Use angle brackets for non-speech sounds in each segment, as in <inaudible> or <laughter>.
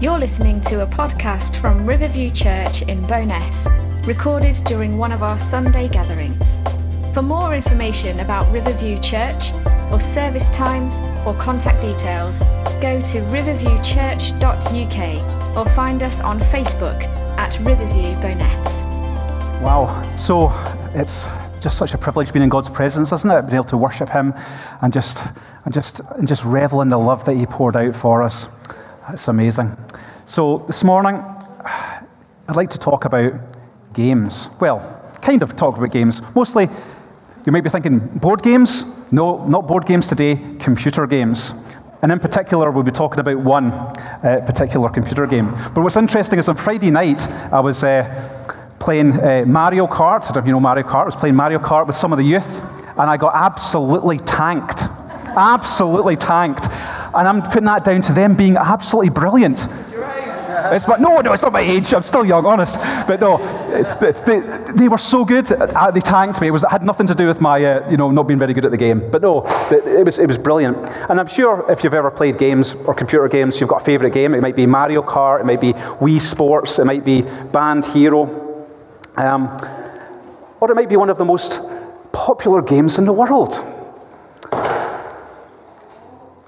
You're listening to a podcast from Riverview Church in Bowness, recorded during one of our Sunday gatherings. For more information about Riverview Church, or service times, or contact details, go to riverviewchurch.uk or find us on Facebook at Riverview Bowness. Wow, so it's just such a privilege being in God's presence, isn't it? Being able to worship Him and just and just and just revel in the love that He poured out for us. It's amazing. So this morning, I'd like to talk about games. Well, kind of talk about games. Mostly, you might be thinking board games. No, not board games today. Computer games. And in particular, we'll be talking about one uh, particular computer game. But what's interesting is on Friday night, I was. Uh, playing uh, Mario Kart. I don't know if you know Mario Kart. I was playing Mario Kart with some of the youth, and I got absolutely tanked. absolutely tanked. And I'm putting that down to them being absolutely brilliant. It's, but no, no, it's not my age. I'm still young, honest. But no, they, they were so good. Uh, they tanked me. It, was, it had nothing to do with my, uh, you know, not being very good at the game. But no, it was, it was brilliant. And I'm sure if you've ever played games or computer games, you've got a favourite game. It might be Mario Kart. It might be Wii Sports. It might be Band Hero. Um, or it might be one of the most popular games in the world.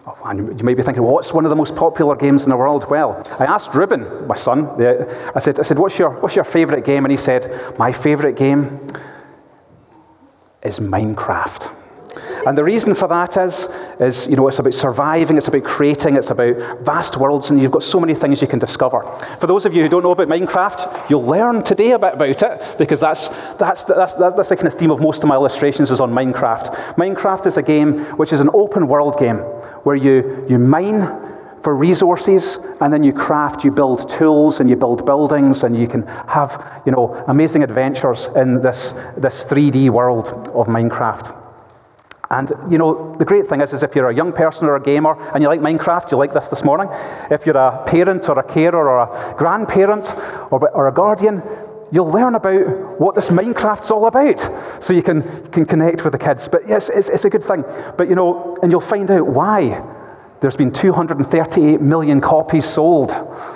Oh, and you may be thinking, what's one of the most popular games in the world? Well, I asked Ruben, my son, I said, I said what's, your, what's your favourite game? And he said, My favourite game is Minecraft. And the reason for that is, is, you know, it's about surviving, it's about creating, it's about vast worlds, and you've got so many things you can discover. For those of you who don't know about Minecraft, you'll learn today a bit about it, because that's, that's, that's, that's, that's the kind of theme of most of my illustrations is on Minecraft. Minecraft is a game which is an open world game, where you, you mine for resources, and then you craft, you build tools, and you build buildings, and you can have, you know, amazing adventures in this, this 3D world of Minecraft. And you know, the great thing is, is if you're a young person or a gamer and you like Minecraft, you like this this morning. If you're a parent or a carer or a grandparent or, or a guardian, you'll learn about what this Minecraft's all about. So you can, can connect with the kids. But yes, it's, it's a good thing. But you know, and you'll find out why. There's been 238 million copies sold.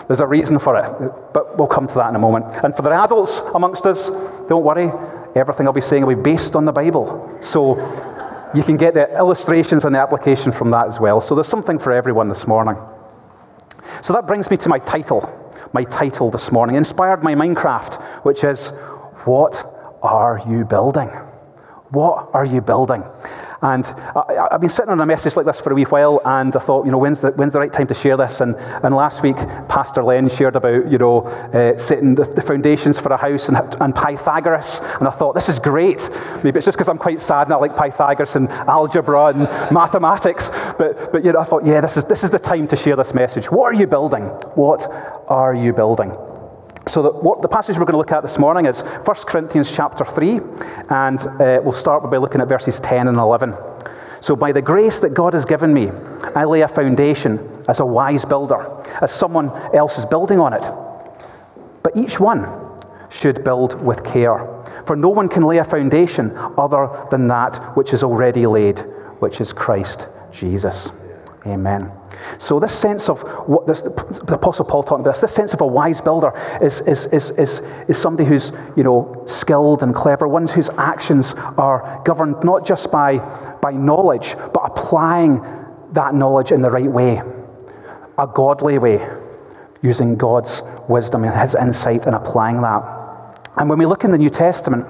There's a reason for it. But we'll come to that in a moment. And for the adults amongst us, don't worry. Everything I'll be saying will be based on the Bible. So you can get the illustrations and the application from that as well. So there's something for everyone this morning. So that brings me to my title. My title this morning, inspired by Minecraft, which is What Are You Building? What are you building? And I, have been sitting on a message like this for a wee while, and I thought, you know, when's the, when's the right time to share this? And, and last week, Pastor Len shared about, you know, uh, setting the, the, foundations for a house and, and Pythagoras. And I thought, this is great. Maybe it's just because I'm quite sad and I like Pythagoras and algebra and mathematics. But, but you know, I thought, yeah, this is, this is the time to share this message. What are you building? What are you building? So the, what, the passage we're going to look at this morning is 1 Corinthians chapter 3, and uh, we'll start by looking at verses 10 and 11. So by the grace that God has given me, I lay a foundation as a wise builder, as someone else is building on it. But each one should build with care, for no one can lay a foundation other than that which is already laid, which is Christ Jesus. Amen. So this sense of what this, the Apostle Paul talking about this, this sense of a wise builder is, is, is, is, is somebody who's you know, skilled and clever, ones whose actions are governed not just by, by knowledge, but applying that knowledge in the right way, a godly way, using God's wisdom and his insight and applying that. And when we look in the New Testament,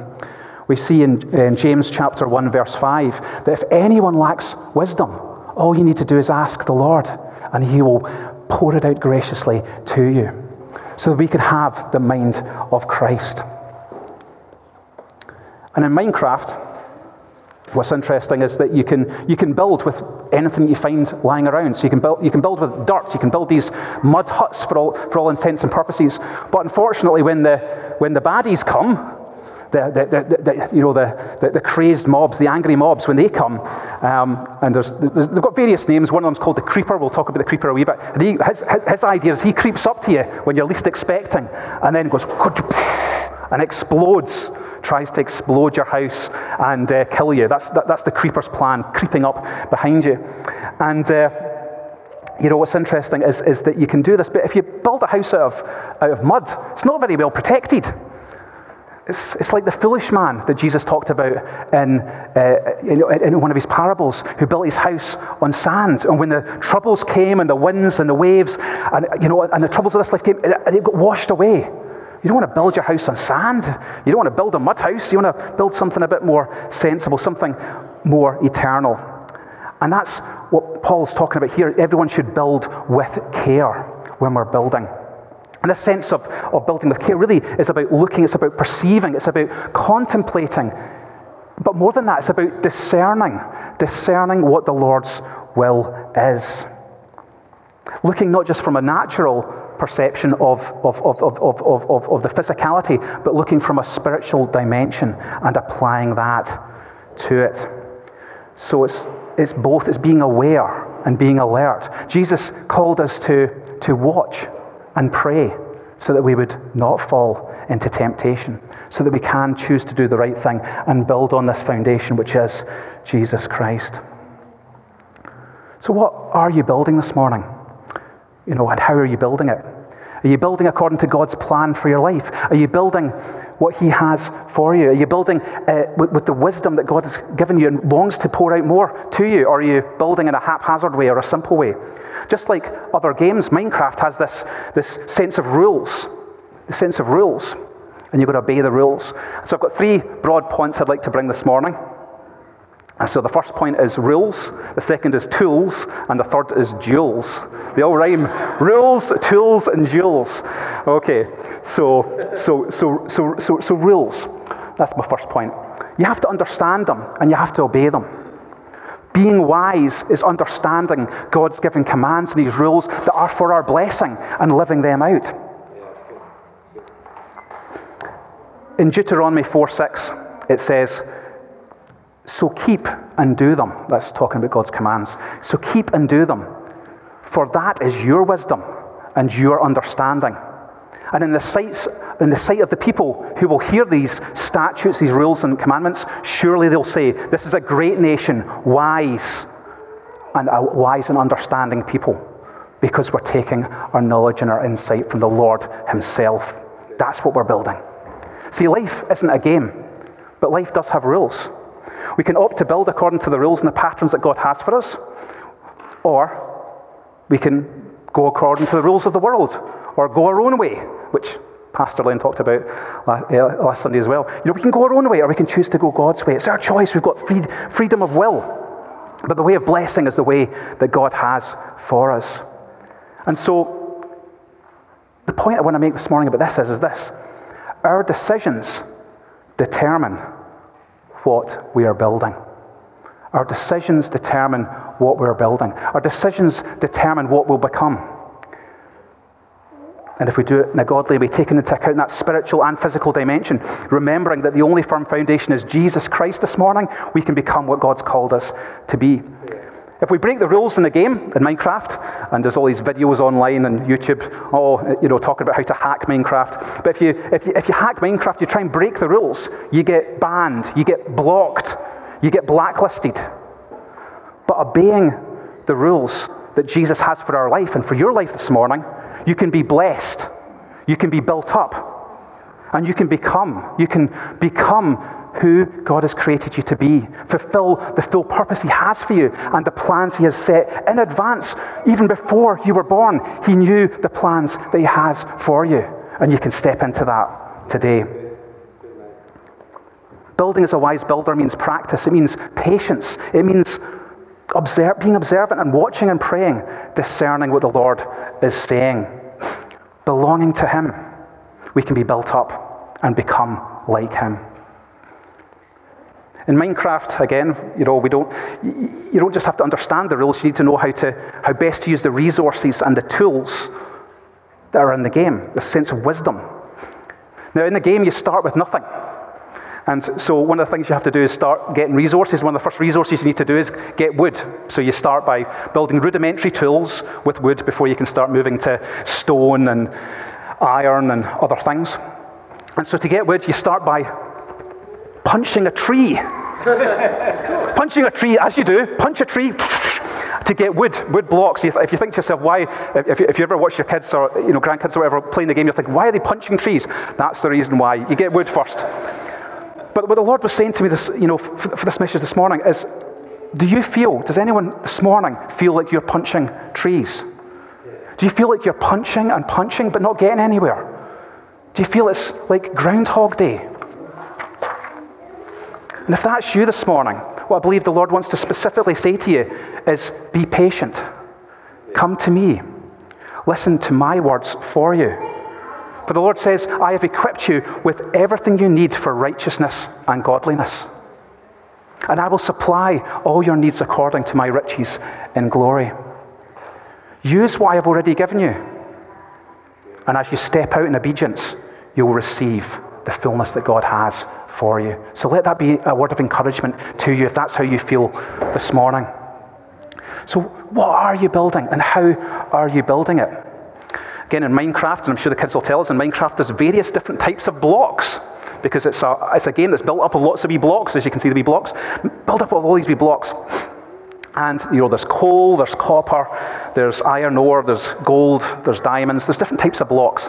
we see in, in James chapter 1, verse 5, that if anyone lacks wisdom, all you need to do is ask the Lord, and He will pour it out graciously to you so we can have the mind of Christ. And in Minecraft, what's interesting is that you can, you can build with anything you find lying around. So you can build, you can build with dirt, you can build these mud huts for all, for all intents and purposes. But unfortunately, when the, when the baddies come, the, the, the, you know, the, the, crazed mobs, the angry mobs, when they come, um, and there's, there's, they've got various names. One of them's called the creeper. We'll talk about the creeper a wee bit. And he, his, his, his idea is he creeps up to you when you're least expecting, and then goes and explodes, tries to explode your house and uh, kill you. That's, that, that's the creeper's plan, creeping up behind you. And uh, you know, what's interesting is, is that you can do this, but if you build a house out of, out of mud, it's not very well protected. It's, it's like the foolish man that Jesus talked about in, uh, in, in, one of his parables, who built his house on sand. And when the troubles came, and the winds and the waves, and, you know, and the troubles of this life came, it got washed away. You don't want to build your house on sand. You don't want to build a mud house. You want to build something a bit more sensible, something more eternal. And that's what Paul's talking about here. Everyone should build with care when we're building. And this sense of, of building with care really is about looking, it's about perceiving, it's about contemplating. But more than that, it's about discerning, discerning what the Lord's will is. Looking not just from a natural perception of, of, of, of, of, of, of the physicality, but looking from a spiritual dimension and applying that to it. So it's, it's both, it's being aware and being alert. Jesus called us to, to watch and pray so that we would not fall into temptation, so that we can choose to do the right thing and build on this foundation, which is Jesus Christ. So, what are you building this morning? You know, and how are you building it? Are you building according to God's plan for your life? Are you building what He has for you? Are you building uh, with, with, the wisdom that God has given you and longs to pour out more to you? Or are you building in a haphazard way or a simple way? Just like other games, Minecraft has this, this sense of rules, the sense of rules, and you've got to obey the rules. So I've got three broad points I'd like to bring this morning. So the first point is rules, the second is tools, and the third is jewels. They all rhyme. rules, tools, and jewels. Okay, so, so, so, so, so, so rules. That's my first point. You have to understand them and you have to obey them. Being wise is understanding God's given commands and His rules that are for our blessing and living them out. In Deuteronomy 4 6, it says, So keep and do them. That's talking about God's commands. So keep and do them, for that is your wisdom and your understanding. And in the, sights, in the sight of the people who will hear these statutes, these rules and commandments, surely they'll say, This is a great nation, wise, and a wise and understanding people, because we're taking our knowledge and our insight from the Lord Himself. That's what we're building. See, life isn't a game, but life does have rules. We can opt to build according to the rules and the patterns that God has for us, or we can go according to the rules of the world or go our own way, which Pastor Lynn talked about uh, last Sunday as well. You know, we can go our own way or we can choose to go God's way. It's our choice. We've got freedom of will. But the way of blessing is the way that God has for us. And so, the point I want to make this morning about this is, is this our decisions determine what we are building. Our decisions determine what we're building. Our decisions determine what we'll become. And if we do it in a godly way, taking into account that spiritual and physical dimension, remembering that the only firm foundation is Jesus Christ this morning, we can become what God's called us to be. If we break the rules in the game, in Minecraft, and there's all these videos online and YouTube, oh, you know, talking about how to hack Minecraft. But if you, if you, if you hack Minecraft, you try and break the rules, you get banned, you get blocked, you get blacklisted. But obeying the rules that Jesus has for our life and for your life this morning, you can be blessed. You can be built up. And you can become. You can become who God has created you to be. Fulfill the full purpose He has for you and the plans He has set in advance. Even before you were born, He knew the plans that He has for you. And you can step into that today. Building as a wise builder means practice, it means patience, it means observe, being observant and watching and praying, discerning what the Lord is saying. Belonging to Him, we can be built up and become like Him. In Minecraft, again, you know, we don't, you don't just have to understand the rules, you need to know how, to, how best to use the resources and the tools that are in the game, the sense of wisdom. Now, in the game, you start with nothing. And so, one of the things you have to do is start getting resources. One of the first resources you need to do is get wood. So, you start by building rudimentary tools with wood before you can start moving to stone and iron and other things. And so, to get wood, you start by punching a tree. <laughs> punching a tree, as you do, punch a tree. to get wood, wood blocks. If you think to yourself, why, if you, if you ever watch your kids or you know, grandkids or whatever playing the game, you think, why are they punching trees? That's the reason why. You get wood first. But what the Lord was saying to me this, you know, for, for this message this morning is, do you feel, does anyone this morning feel like you're punching trees? Do you feel like you're punching and punching but not getting anywhere? Do you feel it's like Groundhog Day? And if that's you this morning, what I believe the Lord wants to specifically say to you is be patient. Come to me. Listen to my words for you. For the Lord says, I have equipped you with everything you need for righteousness and godliness. And I will supply all your needs according to my riches in glory. Use what I have already given you. And as you step out in obedience, you'll receive the fullness that God has for you. So let that be a word of encouragement to you if that's how you feel this morning. So, what are you building and how are you building it? Again, in Minecraft, and I'm sure the kids will tell us, in Minecraft, there's various different types of blocks because it's a, it's a game that's built up of lots of wee blocks, as you can see the wee blocks, built up all these wee blocks. And you know, there's coal, there's copper, there's iron ore, there's gold, there's diamonds, there's different types of blocks.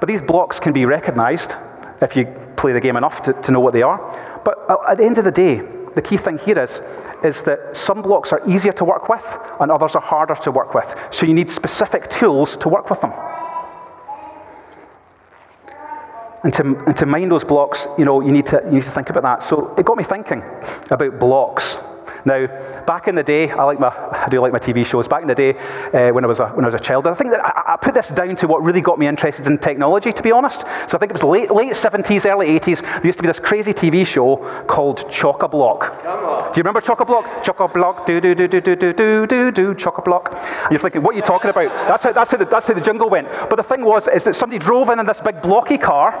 But these blocks can be recognized if you play the game enough to, to know what they are. But uh, at the end of the day, the key thing here is, is that some blocks are easier to work with and others are harder to work with. So you need specific tools to work with them. And to, and to mine those blocks, you know, you need, to, you need to think about that. So it got me thinking about blocks. Now, back in the day, I, like my, I do like my TV shows. Back in the day, uh, when, I was a, when I was a child, I think that I, I, put this down to what really got me interested in technology, to be honest. So I think it was late, late 70s, early 80s, there used to be this crazy TV show called Chock-A-Block. Do you remember Chock-A-Block? Chocka Block, do-do-do-do-do-do-do-do, Chock-A-Block. You're thinking, what are you talking about? That's how, that's, how the, that's how the jungle went. But the thing was, is that somebody drove in in this big blocky car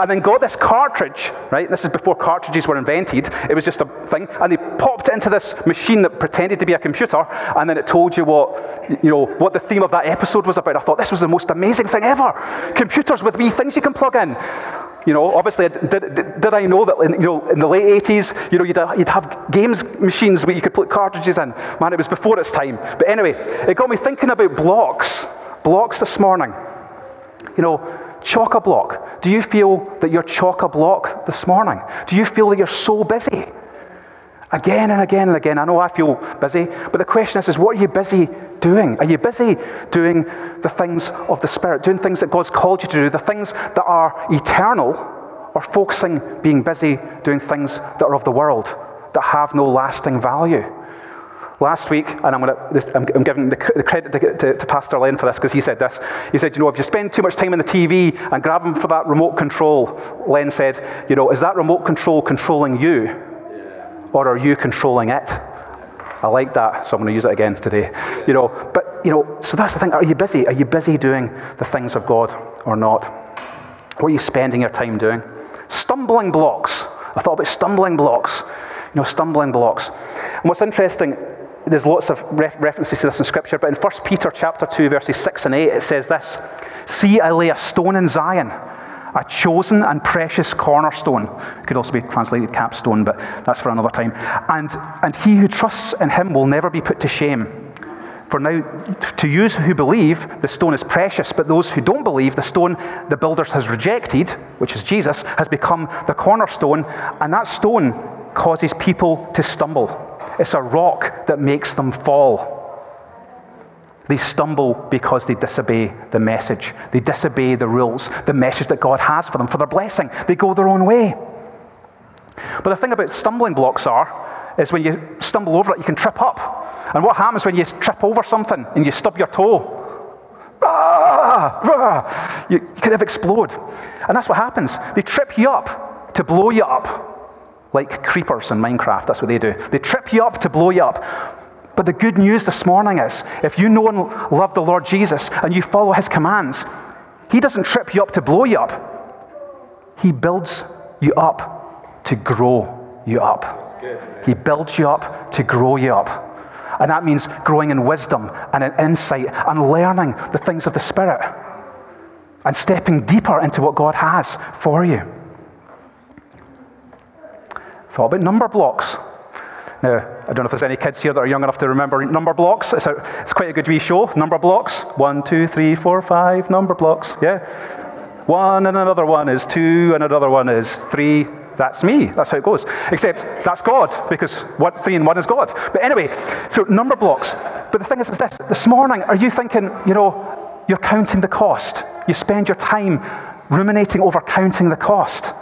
and then got this cartridge, right? This is before cartridges were invented. It was just a thing. And they popped into this machine that pretended to be a computer, and then it told you what, you know, what the theme of that episode was about. I thought this was the most amazing thing ever. Computers with wee things you can plug in. You know, obviously, did, did, did I know that in, you know, in the late 80s, you know, you'd, you'd have games machines where you could put cartridges in. Man, it was before its time. But anyway, it got me thinking about blocks. Blocks this morning. You know, chock a block. Do you feel that you're chock a block this morning? Do you feel that you're so busy? Again and again and again. I know I feel busy, but the question is, is what are you busy doing? Are you busy doing the things of the Spirit, doing things that God's called you to do, the things that are eternal, or focusing, being busy doing things that are of the world, that have no lasting value? Last week, and I'm, gonna, this, I'm, I'm giving the, the credit to, to, to, Pastor Len for this because he said this. He said, You know, if you spend too much time on the TV and grab him for that remote control, Len said, You know, is that remote control controlling you? Or are you controlling it? I like that, so I'm going to use it again today. You know, but you know, so that's the thing. Are you busy? Are you busy doing the things of God or not? What are you spending your time doing? Stumbling blocks. I thought about stumbling blocks. You know, stumbling blocks. And what's interesting, there's lots of ref- references to this in Scripture, but in 1 Peter chapter 2, verses 6 and 8, it says this See, I lay a stone in Zion a chosen and precious cornerstone. It could also be translated capstone, but that's for another time. And, and he who trusts in him will never be put to shame. For now, to you who believe, the stone is precious, but those who don't believe, the stone the builders has rejected, which is Jesus, has become the cornerstone, and that stone causes people to stumble. It's a rock that makes them fall. They stumble because they disobey the message. They disobey the rules, the message that God has for them, for their blessing. They go their own way. But the thing about stumbling blocks are, is when you stumble over it, you can trip up. And what happens when you trip over something and you stub your toe? Rah, rah, you, you kind of explode. And that's what happens. They trip you up to blow you up, like creepers in Minecraft. That's what they do. They trip you up to blow you up. But the good news this morning is if you know and love the Lord Jesus and you follow his commands, he doesn't trip you up to blow you up, he builds you up to grow you up. He builds you up to grow you up. And that means growing in wisdom and in insight and learning the things of the Spirit and stepping deeper into what God has for you. Thought about Numberblocks. Now, I don't know if there's any kids here that are young enough to remember Numberblocks. It's, a, it's quite a good wee show. Numberblocks. One, two, three, four, five Numberblocks. Yeah. One and another one is two, and another one is three. That's me. That's how it goes. Except that's God, because what three and one is God. But anyway, so Numberblocks. But the thing is, is this this morning, are you thinking, you know, you're counting the cost? You spend your time ruminating over counting the cost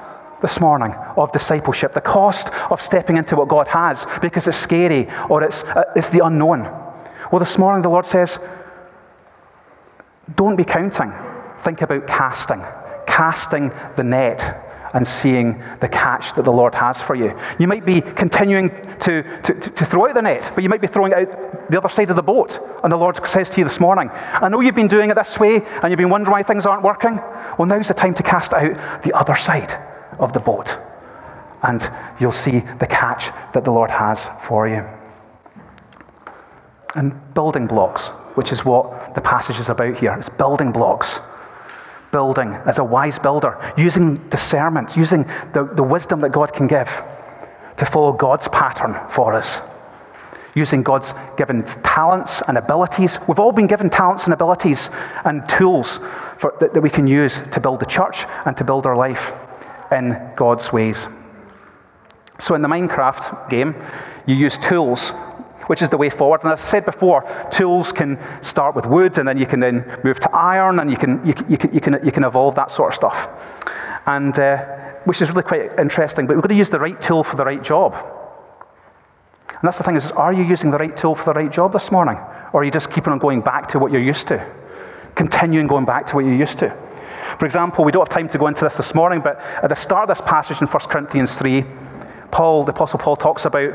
this morning of discipleship, the cost of stepping into what God has because it's scary or it's, uh, it's the unknown. Well, this morning the Lord says, don't be counting. Think about casting, casting the net and seeing the catch that the Lord has for you. You might be continuing to, to, to, throw out the net, but you might be throwing out the other side of the boat. And the Lord says to you this morning, I know you've been doing it this way and you've been wondering why things aren't working. Well, now's the time to cast out the other side of the boat. And you'll see the catch that the Lord has for you. And building blocks, which is what the passage is about here. It's building blocks. Building as a wise builder, using discernment, using the, the wisdom that God can give to follow God's pattern for us. Using God's given talents and abilities. We've all been given talents and abilities and tools for, that, that we can use to build the church and to build our life in God's ways. So, in the Minecraft game, you use tools, which is the way forward. And as I said before, tools can start with wood, and then you can then move to iron, and you can, you, you can, you can, you can evolve that sort of stuff. And uh, which is really quite interesting. But we've got to use the right tool for the right job. And that's the thing is, are you using the right tool for the right job this morning? Or are you just keeping on going back to what you're used to? Continuing going back to what you're used to? For example, we don't have time to go into this this morning, but at the start of this passage in 1 Corinthians 3, Paul, the Apostle Paul, talks about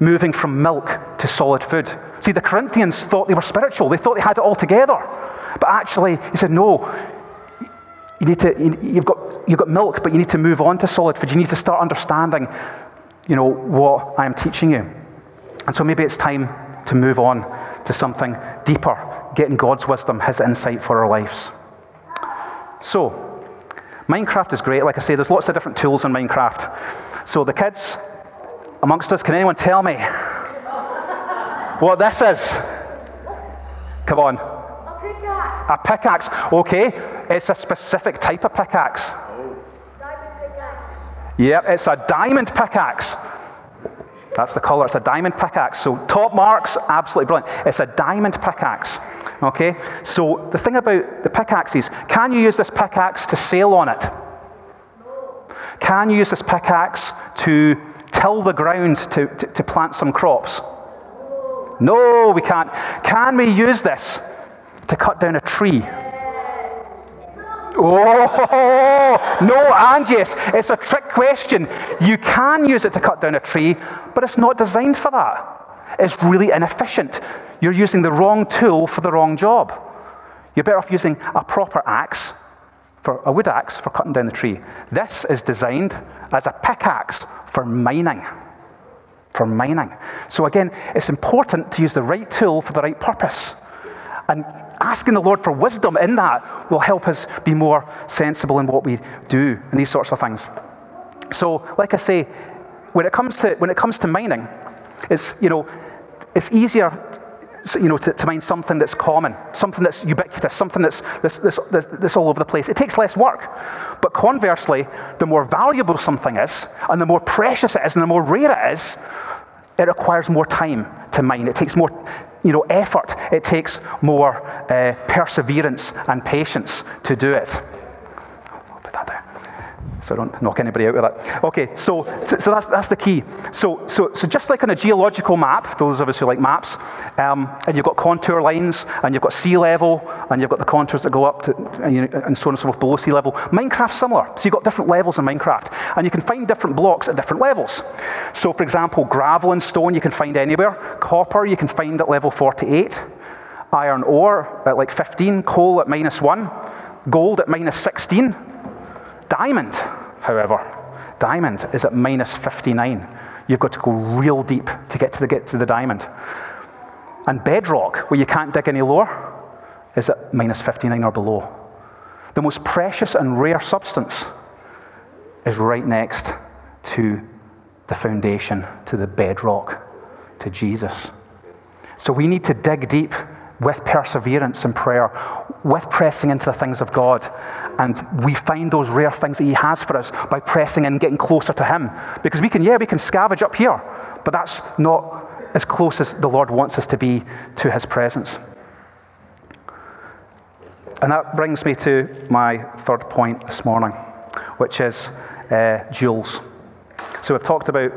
moving from milk to solid food. See, the Corinthians thought they were spiritual, they thought they had it all together. But actually, he said, no, you need to, you've, got, you've got milk, but you need to move on to solid food. You need to start understanding, you know, what I am teaching you. And so maybe it's time to move on to something deeper, getting God's wisdom, His insight for our lives. So, Minecraft is great. Like I say, there's lots of different tools in Minecraft. So, the kids amongst us, can anyone tell me what this is? Come on. A pickaxe. A pickaxe. Okay, it's a specific type of pickaxe. Diamond pickaxe. Yep, it's a diamond pickaxe. That's the color. It's a diamond pickaxe. So top marks, absolutely brilliant. It's a diamond pickaxe. Okay? So the thing about the pickaxes, can you use this pickaxe to sail on it? Can you use this pickaxe to till the ground to, to, to plant some crops? No, we can't. Can we use this to cut down a tree? Oh, <laughs> no, and yes. It's a trick question. You can use it to cut down a tree, but it's not designed for that. It's really inefficient. You're using the wrong tool for the wrong job. You're better off using a proper axe, for a wood axe, for cutting down the tree. This is designed as a pickaxe for mining. For mining. So, again, it's important to use the right tool for the right purpose. And asking the Lord for wisdom in that will help us be more sensible in what we do and these sorts of things. So, like I say, when it comes to, when it comes to mining, it's, you know, it's easier you know, to, to mine something that's common, something that's ubiquitous, something that's, that's, all over the place. It takes less work. But conversely, the more valuable something is, and the more precious it is, and the more rare it is, it requires more time to mine. It takes more you know, effort. It takes more uh, perseverance and patience to do it so I don't knock anybody out with that. Okay, so, so, that's, that's the key. So, so, so just like on a geological map, those of us who like maps, um, and you've got contour lines, and you've got sea level, and you've got the contours that go up to, and, you and so on and so forth below sea level. Minecraft's similar. So you've got different levels in Minecraft, and you can find different blocks at different levels. So, for example, gravel and stone you can find anywhere. Copper you can find at level 48. Iron ore at like 15. Coal at minus 1. Gold at minus 16 Diamond, however, diamond is at minus 59. You've got to go real deep to get to the, get to the diamond. And bedrock, where you can't dig any lower, is at minus 59 or below. The most precious and rare substance is right next to the foundation, to the bedrock. to Jesus. So we need to dig deep with perseverance and prayer, with pressing into the things of God. And we find those rare things that He has for us by pressing in, and getting closer to Him. Because we can, yeah, we can scavenge up here, but that's not as close as the Lord wants us to be to His presence. And that brings me to my third point this morning, which is uh, jewels. So we've talked about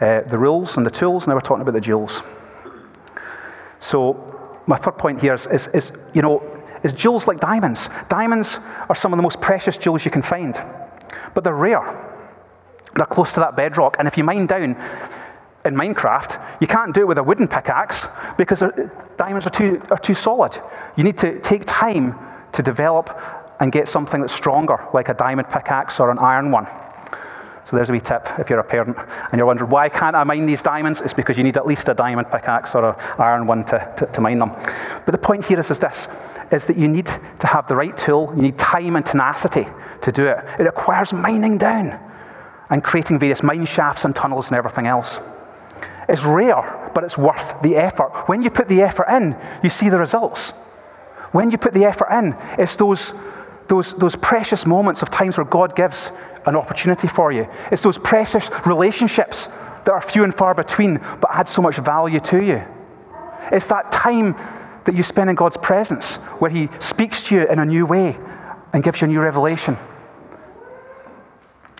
uh, the rules and the tools, now we're talking about the jewels. So my third point here is, is, is, you know, is jewels like diamonds. Diamonds are some of the most precious jewels you can find, but they're rare. They're close to that bedrock, and if you mine down in Minecraft, you can't do it with a wooden pickaxe because diamonds are too, are too solid. You need to take time to develop and get something that's stronger, like a diamond pickaxe or an iron one. So there's a wee tip if you're a parent and you're wondering, why can't I mine these diamonds? It's because you need at least a diamond pickaxe or an iron one to, to, to mine them. But the point here is, is this, is that you need to have the right tool, you need time and tenacity to do it. It requires mining down and creating various mine shafts and tunnels and everything else. It's rare, but it's worth the effort. When you put the effort in, you see the results. When you put the effort in, it's those, those, those precious moments of times where God gives an opportunity for you. It's those precious relationships that are few and far between, but add so much value to you. It's that time that you spend in God's presence where He speaks to you in a new way and gives you a new revelation.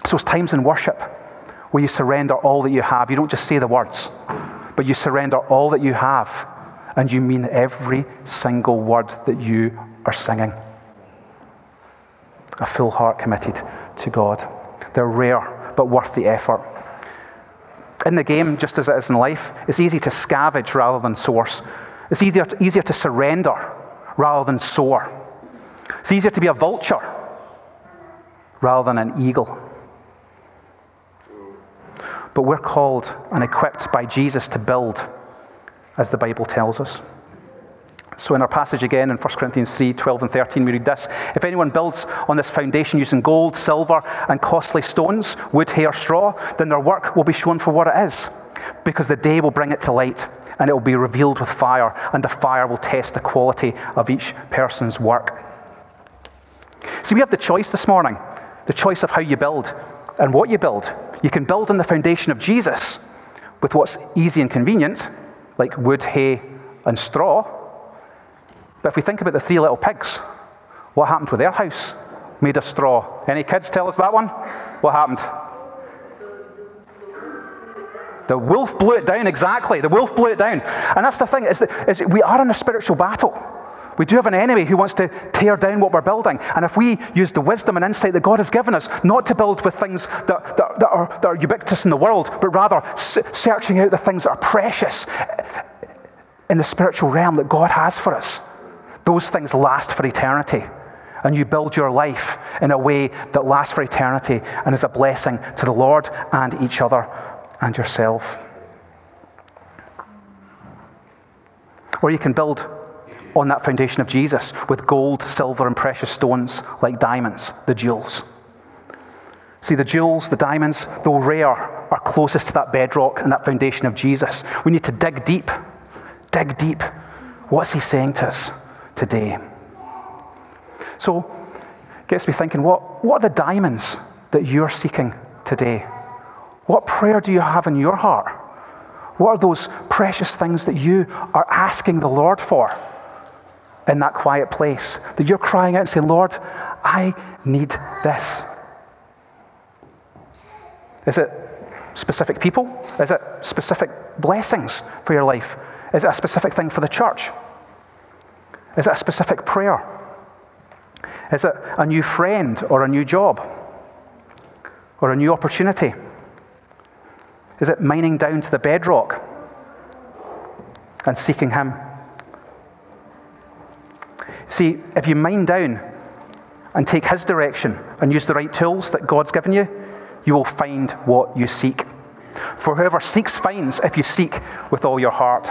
So it's times in worship where you surrender all that you have. You don't just say the words, but you surrender all that you have and you mean every single word that you are singing. A full heart committed to God. They're rare, but worth the effort. In the game, just as it is in life, it's easy to scavenge rather than source. It's easier to, easier to surrender rather than soar. It's easier to be a vulture rather than an eagle. But we're called and equipped by Jesus to build, as the Bible tells us. So, in our passage again in 1 Corinthians 3 12 and 13, we read this If anyone builds on this foundation using gold, silver, and costly stones, wood, hay, or straw, then their work will be shown for what it is, because the day will bring it to light, and it will be revealed with fire, and the fire will test the quality of each person's work. See, we have the choice this morning the choice of how you build and what you build. You can build on the foundation of Jesus with what's easy and convenient, like wood, hay, and straw. But if we think about the three little pigs, what happened with their house made of straw? Any kids tell us that one? What happened? The wolf blew it down, exactly. The wolf blew it down. And that's the thing, is, that, is we are in a spiritual battle. We do have an enemy who wants to tear down what we're building. And if we use the wisdom and insight that God has given us, not to build with things that, that, that, are, that are ubiquitous in the world, but rather searching out the things that are precious in the spiritual realm that God has for us, those things last for eternity. And you build your life in a way that lasts for eternity and is a blessing to the Lord and each other and yourself. Or you can build on that foundation of Jesus with gold, silver, and precious stones like diamonds, the jewels. See, the jewels, the diamonds, though rare, are closest to that bedrock and that foundation of Jesus. We need to dig deep. Dig deep. What's he saying to us today? So, gets me thinking what, what are the diamonds that you're seeking today? What prayer do you have in your heart? What are those precious things that you are asking the Lord for? in that quiet place, that you're crying out and saying, Lord, I need this. Is it specific people? Is it specific blessings for your life? Is it a specific thing for the church? Is it a specific prayer? Is it a new friend or a new job? Or a new opportunity? Is it mining down to the bedrock and seeking Him? See, if you mine down and take His direction and use the right tools that God's given you, you will find what you seek. For whoever seeks finds if you seek with all your heart.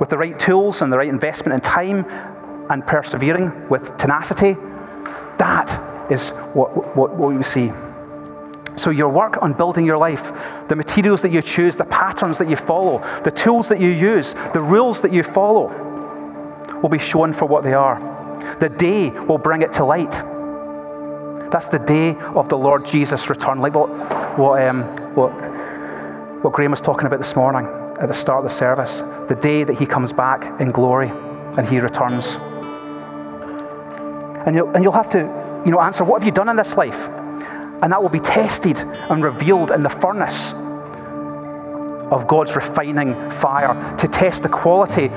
With the right tools and the right investment in time and persevering with tenacity, that is what, what, what we see. So, your work on building your life, the materials that you choose, the patterns that you follow, the tools that you use, the rules that you follow, will be shown for what they are. The day will bring it to light. That's the day of the Lord Jesus' return, like what, what, um, what, what Graham was talking about this morning at the start of the service. The day that he comes back in glory and he returns. And you'll, and you'll have to you know, answer, What have you done in this life? And that will be tested and revealed in the furnace of God's refining fire to test the quality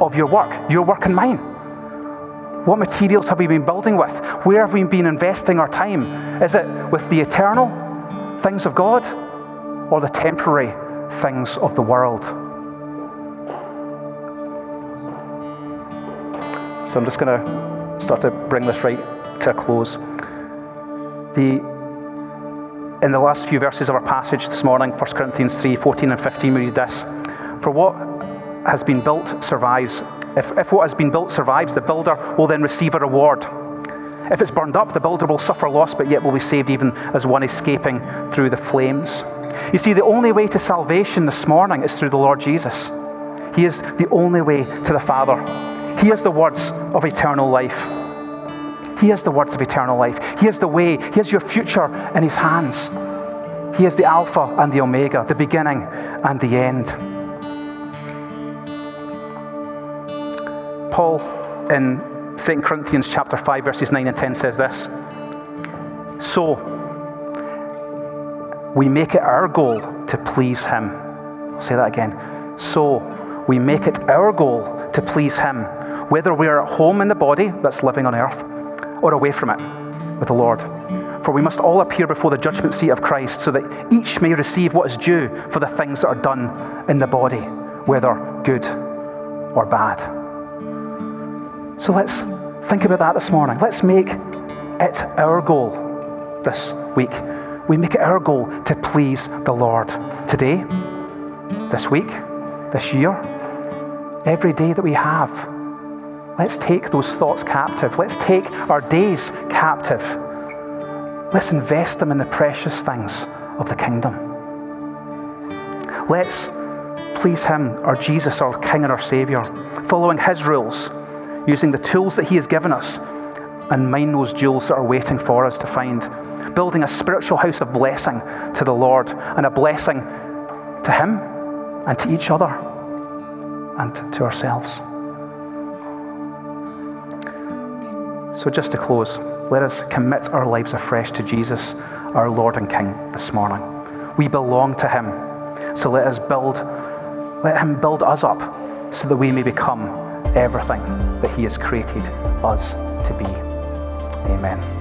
of your work, your work and mine. What materials have we been building with? Where have we been investing our time? Is it with the eternal things of God or the temporary things of the world? So I'm just going to start to bring this right to a close. The, in the last few verses of our passage this morning, 1 Corinthians 3 14 and 15, we read this For what has been built survives. If, if what has been built survives, the builder will then receive a reward. If it's burned up, the builder will suffer loss, but yet will be saved even as one escaping through the flames. You see, the only way to salvation this morning is through the Lord Jesus. He is the only way to the Father. He has the words of eternal life. He has the words of eternal life. He has the way. He has your future in His hands. He is the Alpha and the Omega, the beginning and the end. Paul in 2 Corinthians chapter 5 verses 9 and 10 says this. So we make it our goal to please him. I'll say that again. So we make it our goal to please him, whether we are at home in the body that's living on earth or away from it with the Lord. For we must all appear before the judgment seat of Christ so that each may receive what is due for the things that are done in the body, whether good or bad. So let's think about that this morning. Let's make it our goal this week. We make it our goal to please the Lord today, this week, this year, every day that we have. Let's take those thoughts captive. Let's take our days captive. Let's invest them in the precious things of the kingdom. Let's please Him, our Jesus, our King and our Saviour, following His rules using the tools that He has given us, and mine those jewels that are waiting for us to find. Building a spiritual house of blessing to the Lord and a blessing to Him and to each other and to ourselves. So, just to close, let us commit our lives afresh to Jesus, our Lord and King, this morning. We belong to Him. So let us build, let Him build us up so that we may become everything that He has created us to be. Amen.